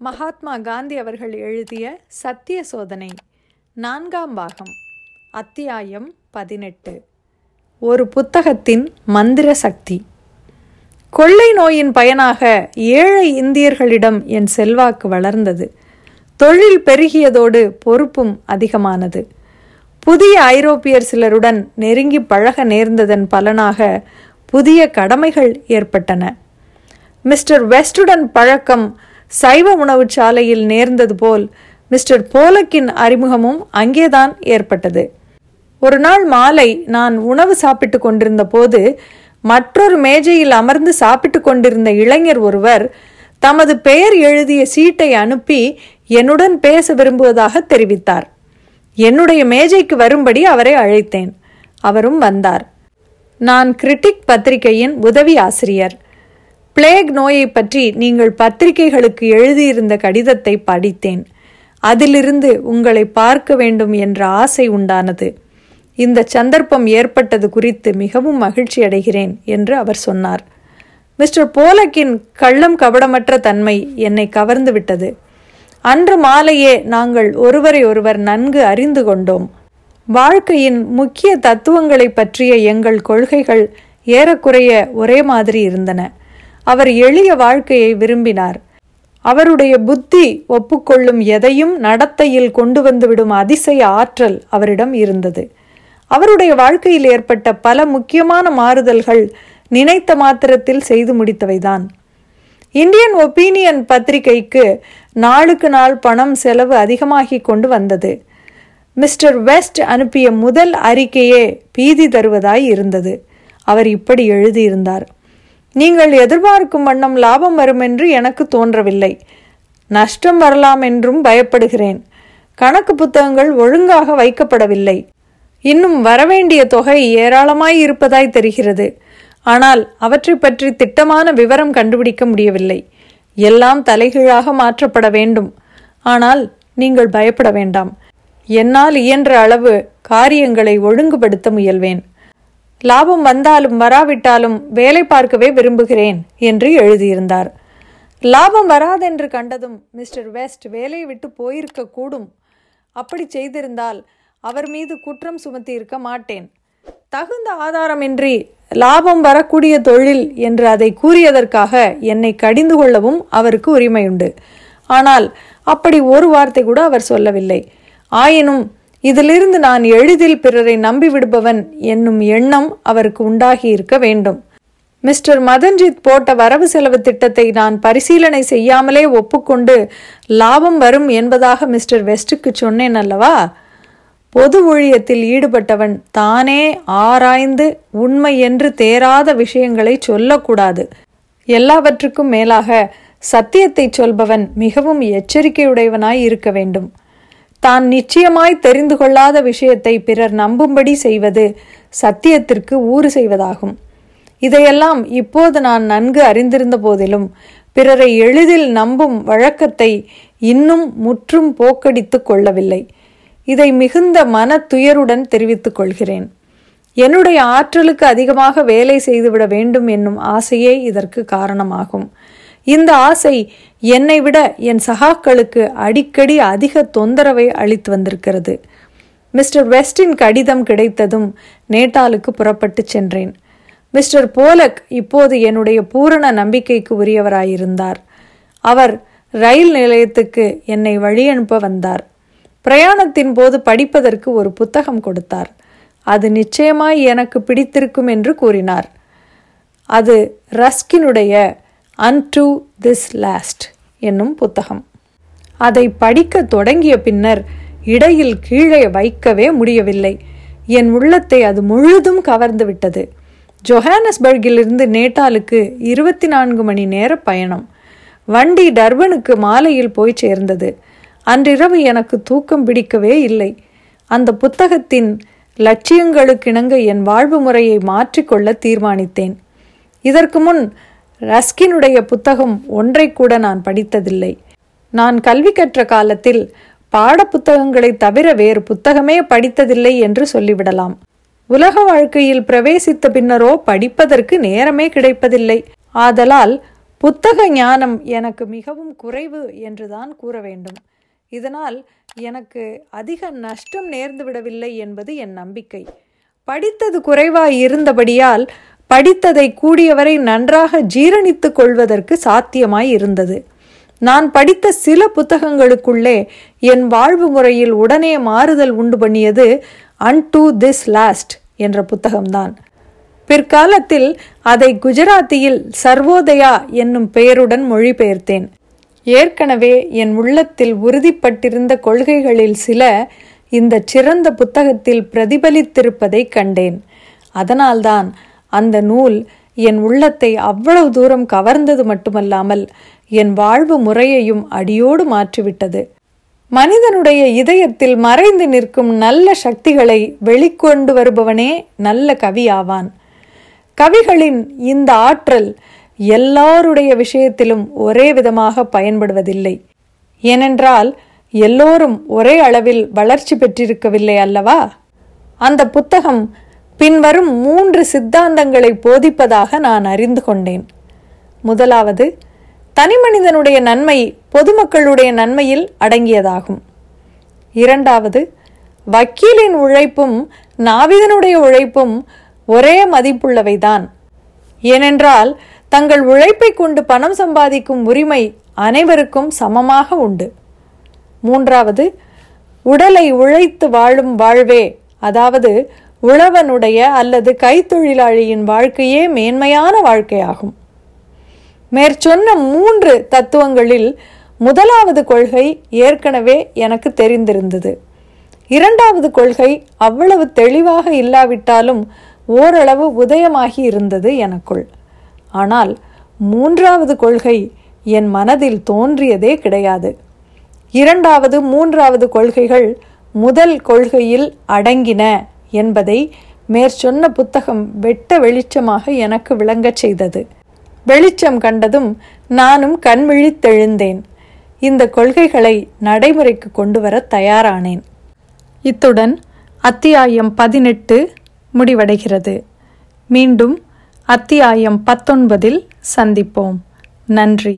மகாத்மா காந்தி அவர்கள் எழுதிய சத்திய சோதனை நான்காம் பாகம் அத்தியாயம் பதினெட்டு. ஒரு புத்தகத்தின் மந்திர சக்தி. கொள்ளை நோயின் பயனாக ஏழை இந்தியர்களிடம் என் செல்வாக்கு வளர்ந்தது. தொழில் பெருகியதோடு பொறுப்பும் அதிகமானது. புதிய ஐரோப்பியர் சிலருடன் நெருங்கி பழக நேர்ந்ததன் பலனாக புதிய கடமைகள் ஏற்பட்டன. மிஸ்டர் வெஸ்டுடன் பழக்கம் சைவ உணவுச் சாலையில் நேர்ந்தது போல் மிஸ்டர் போலக்கின் அறிமுகமும் அங்கேதான் ஏற்பட்டது. ஒரு நாள் மாலை நான் உணவு சாப்பிட்டு கொண்டிருந்த போது மற்றொரு மேஜையில் அமர்ந்து சாப்பிட்டு கொண்டிருந்த இளைஞர் ஒருவர் தமது பெயர் எழுதிய சீட்டை அனுப்பி என்னுடன் பேச விரும்புவதாக தெரிவித்தார். என்னுடைய மேஜைக்கு வரும்படி அவரை அழைத்தேன். அவரும் வந்தார். நான் கிரிட்டிக் பத்திரிகையின் உதவி ஆசிரியர். பிளேக் நோயை பற்றி நீங்கள் பத்திரிகைகளுக்கு எழுதியிருந்த கடிதத்தை படித்தேன். அதிலிருந்து உங்களை பார்க்க வேண்டும் என்ற ஆசை உண்டானது. இந்த சந்தர்ப்பம் ஏற்பட்டது குறித்து மிகவும் மகிழ்ச்சி அடைகிறேன் என்று அவர் சொன்னார். மிஸ்டர் போலக்கின் கள்ளம் கபடமற்ற தன்மை என்னை கவர்ந்து விட்டது. அன்று மாலையே நாங்கள் ஒருவரை ஒருவர் நன்கு அறிந்து கொண்டோம். வாழ்க்கையின் முக்கிய தத்துவங்களை பற்றிய எங்கள் கொள்கைகள் ஏறக்குறைய ஒரே மாதிரி இருந்தன. அவர் எளிய வாழ்க்கையை விரும்பினார். அவருடைய புத்தி ஒப்புக்கொள்ளும் எதையும் நடத்தையில் கொண்டு வந்துவிடும் அதிசய ஆற்றல் அவரிடம் இருந்தது. அவருடைய வாழ்க்கையில் ஏற்பட்ட பல முக்கியமான மாறுதல்கள் நினைத்த மாத்திரத்தில் செய்து முடித்தவைதான். இந்தியன் ஒப்பீனியன் பத்திரிகைக்கு நாளுக்கு நாள் பணம் செலவு அதிகமாகி கொண்டு வந்தது. மிஸ்டர் வெஸ்ட் அனுப்பிய முதல் அறிக்கையே பீதி தருவதாய் இருந்தது. அவர் இப்படி எழுதியிருந்தார். நீங்கள் எதிர்பார்க்கும் வண்ணம் லாபம் வரும் என்று எனக்கு தோன்றவில்லை. நஷ்டம் வரலாம் என்றும் பயப்படுகிறேன். கணக்கு புத்தகங்கள் ஒழுங்காக வைக்கப்படவில்லை. இன்னும் வரவேண்டிய தொகை ஏராளமாய் இருப்பதாய் தெரிகிறது. ஆனால் அவற்றை பற்றி திட்டமான விவரம் கண்டுபிடிக்க முடியவில்லை. எல்லாம் தலைகீழாக மாற்றப்பட வேண்டும். ஆனால் நீங்கள் பயப்பட வேண்டாம். என்னால் இயன்ற அளவு காரியங்களை ஒழுங்குபடுத்த முயல்வேன். லாபம் வந்தாலும் வராவிட்டாலும் வேலை பார்க்கவே விரும்புகிறேன் என்று எழுதியிருந்தார். லாபம் வராதென்று கண்டதும் மிஸ்டர் வெஸ்ட் வேலையை விட்டு போயிருக்க கூடும். அப்படி செய்திருந்தால் அவர் மீது குற்றம் சுமத்தி இருக்க மாட்டேன். தகுந்த ஆதாரமின்றி லாபம் வரக்கூடிய தொழில் என்று அதை கூறியதற்காக என்னை கடிந்து கொள்ளவும் அவருக்கு உரிமையுண்டு. ஆனால் அப்படி ஒரு வார்த்தை கூட அவர் சொல்லவில்லை. ஆயினும் இதிலிருந்து நான் எளிதில் பிறரை நம்பிவிடுபவன் என்னும் எண்ணம் அவருக்கு உண்டாகி இருக்க வேண்டும். மிஸ்டர் மதன்ஜித் போட்ட வரவு செலவு திட்டத்தை நான் பரிசீலனை செய்யாமலே ஒப்புக்கொண்டு லாபம் வரும் என்பதாக மிஸ்டர் வெஸ்டுக்கு சொன்னேன் அல்லவா? பொது ஊழியத்தில் ஈடுபட்டவன் தானே ஆராய்ந்து உண்மை என்று தேராத விஷயங்களை சொல்லக்கூடாது. எல்லாவற்றுக்கும் மேலாக சத்தியத்தை சொல்பவன் மிகவும் எச்சரிக்கையுடையவனாய் இருக்க வேண்டும். தான் நிச்சயமாய் தெரிந்து கொள்ளாத விஷயத்தை பிறர் நம்பும்படி செய்வது சத்தியத்திற்கு ஊறு செய்வதாகும். இதையெல்லாம் இப்போது நான் நன்கு அறிந்திருந்த போதிலும் பிறரை எளிதில் நம்பும் வழக்கத்தை இன்னும் முற்றும் போக்கடித்து கொள்ளவில்லை. இதை மிகுந்த மன துயருடன் தெரிவித்துக் கொள்கிறேன். என்னுடைய ஆற்றலுக்கு அதிகமாக வேலை செய்துவிட வேண்டும் என்னும் ஆசையே இதற்கு காரணமாகும். இந்த ஆசை என்னை விட என் சகாக்களுக்கு அடிக்கடி அதிக தொந்தரவை அளித்து வந்திருக்கிறது. மிஸ்டர் வெஸ்டின் கடிதம் கிடைத்ததும் நேட்டாலுக்கு புறப்பட்டு சென்றேன். மிஸ்டர் போலக் இப்போது என்னுடைய பூரண நம்பிக்கைக்கு உரியவராயிருந்தார். அவர் ரயில் நிலையத்துக்கு என்னை வழியனுப்ப வந்தார். பிரயாணத்தின் போது படிப்பதற்கு ஒரு புத்தகம் கொடுத்தார். அது நிச்சயமாய் எனக்கு பிடித்திருக்கும் என்று கூறினார். அது ரஸ்கினுடைய அன்டு திஸ் லாஸ்ட் என்னும் புத்தகம். அதை படிக்க தொடங்கிய பின்னர் இடையில் கீழே வைக்கவே முடியவில்லை. என் உள்ளத்தை அது முழுதும் கவர்ந்து விட்டது. ஜொஹானஸ்பர்கிலிருந்து நேட்டாலுக்கு இருபத்தி நான்கு மணி நேர பயணம். வண்டி டர்பனுக்கு மாலையில் போய் சேர்ந்தது. அன்றிரவு எனக்கு தூக்கம் பிடிக்கவே இல்லை. அந்த புத்தகத்தின் லட்சியங்களுக்கிணங்க என் வாழ்வு முறையை மாற்றிக்கொள்ள தீர்மானித்தேன். இதற்கு முன் ரஸ்கினுடைய புத்தகம் ஒன்றை கூட நான் படித்ததில்லை. நான் கல்வி கற்ற காலத்தில் பாட புத்தகங்களை தவிர வேறு புத்தகமே படித்ததில்லை என்று சொல்லிவிடலாம். உலக வாழ்க்கையில் பிரவேசித்த பின்னரோ படிப்பதற்கு நேரமே கிடைப்பதில்லை. ஆதலால் புத்தக ஞானம் எனக்கு மிகவும் குறைவு என்றுதான் கூற வேண்டும். இதனால் எனக்கு அதிக நஷ்டம் நேர்ந்து விடவில்லை என்பது என் நம்பிக்கை. படித்தது குறைவாய் இருந்தபடியால் படித்ததை கூடியவரை நன்றாக ஜீரணித்துக் கொள்வதற்கு சாத்தியமாய் இருந்தது. நான் படித்த சில புத்தகங்களுக்குள்ளே என் வாழ்வு முறையில் உடனே மாறுதல் உண்டு பண்ணியது அன் டு திஸ் லாஸ்ட் என்ற புத்தகம்தான். பிற்காலத்தில் அதை குஜராத்தியில் சர்வோதயா என்னும் பெயருடன் மொழிபெயர்த்தேன். ஏற்கனவே என் உள்ளத்தில் உறுதிப்பட்டிருந்த கொள்கைகளில் சில இந்த சிறந்த புத்தகத்தில் பிரதிபலித்திருப்பதை கண்டேன். அதனால்தான் அந்த நூல் என் உள்ளத்தை அவ்வளவு தூரம் கவர்ந்தது மட்டுமல்லாமல் என் வாழ்வு முறையையும் அடியோடு மாற்றிவிட்டது. மனிதனுடைய இதயத்தில் மறைந்து நிற்கும் நல்ல சக்திகளை வெளிக்கொண்டு வருபவனே நல்ல கவி ஆவான். கவிகளின் இந்த ஆற்றல் எல்லாருடைய விஷயத்திலும் ஒரே விதமாக பயன்படுவதில்லை. ஏனென்றால் எல்லோரும் ஒரே அளவில் வளர்ச்சி பெற்றிருக்கவில்லை அல்லவா? அந்த புத்தகம் பின்வரும் மூன்று சித்தாந்தங்களை போதிப்பதாக நான் அறிந்து கொண்டேன். முதலாவது தனிமனிதனுடைய நன்மை பொதுமக்களுடைய நன்மையில் அடங்கியதாகும். இரண்டாவது வக்கீலின் உழைப்பும் நாவிதனுடைய உழைப்பும் ஒரே மதிப்புள்ளவைதான். ஏனென்றால் தங்கள் உழைப்பை கொண்டு பணம் சம்பாதிக்கும் உரிமை அனைவருக்கும் சமமாக உண்டு. மூன்றாவது உடலை உழைத்து வாழும் வாழ்வே அதாவது உழவனுடைய அல்லது கைத்தொழிலாளியின் வாழ்க்கையே மேன்மையான வாழ்க்கையாகும். மேற்சொன்ன மூன்று தத்துவங்களில் முதலாவது கொள்கை ஏற்கனவே எனக்கு தெரிந்திருந்தது. இரண்டாவது கொள்கை அவ்வளவு தெளிவாக இல்லாவிட்டாலும் ஓரளவு உதயமாகி இருந்தது எனக்குள். ஆனால் மூன்றாவது கொள்கை என் மனதில் தோன்றியதே கிடையாது. இரண்டாவது மூன்றாவது கொள்கைகள் முதல் கொள்கையில் அடங்கின. என்பதை மேற்சொன்ன புத்தகம் வெட்ட வெளிச்சமாக எனக்கு விளங்கச் செய்தது. வெளிச்சம் கண்டதும் நானும் கண்விழித்தெழுந்தேன் இந்த கொள்கைகளை நடைமுறைக்கு கொண்டு வர தயாரானேன். இத்துடன் அத்தியாயம் பதினெட்டு முடிவடைகிறது. மீண்டும் அத்தியாயம் பத்தொன்பதில் சந்திப்போம். நன்றி.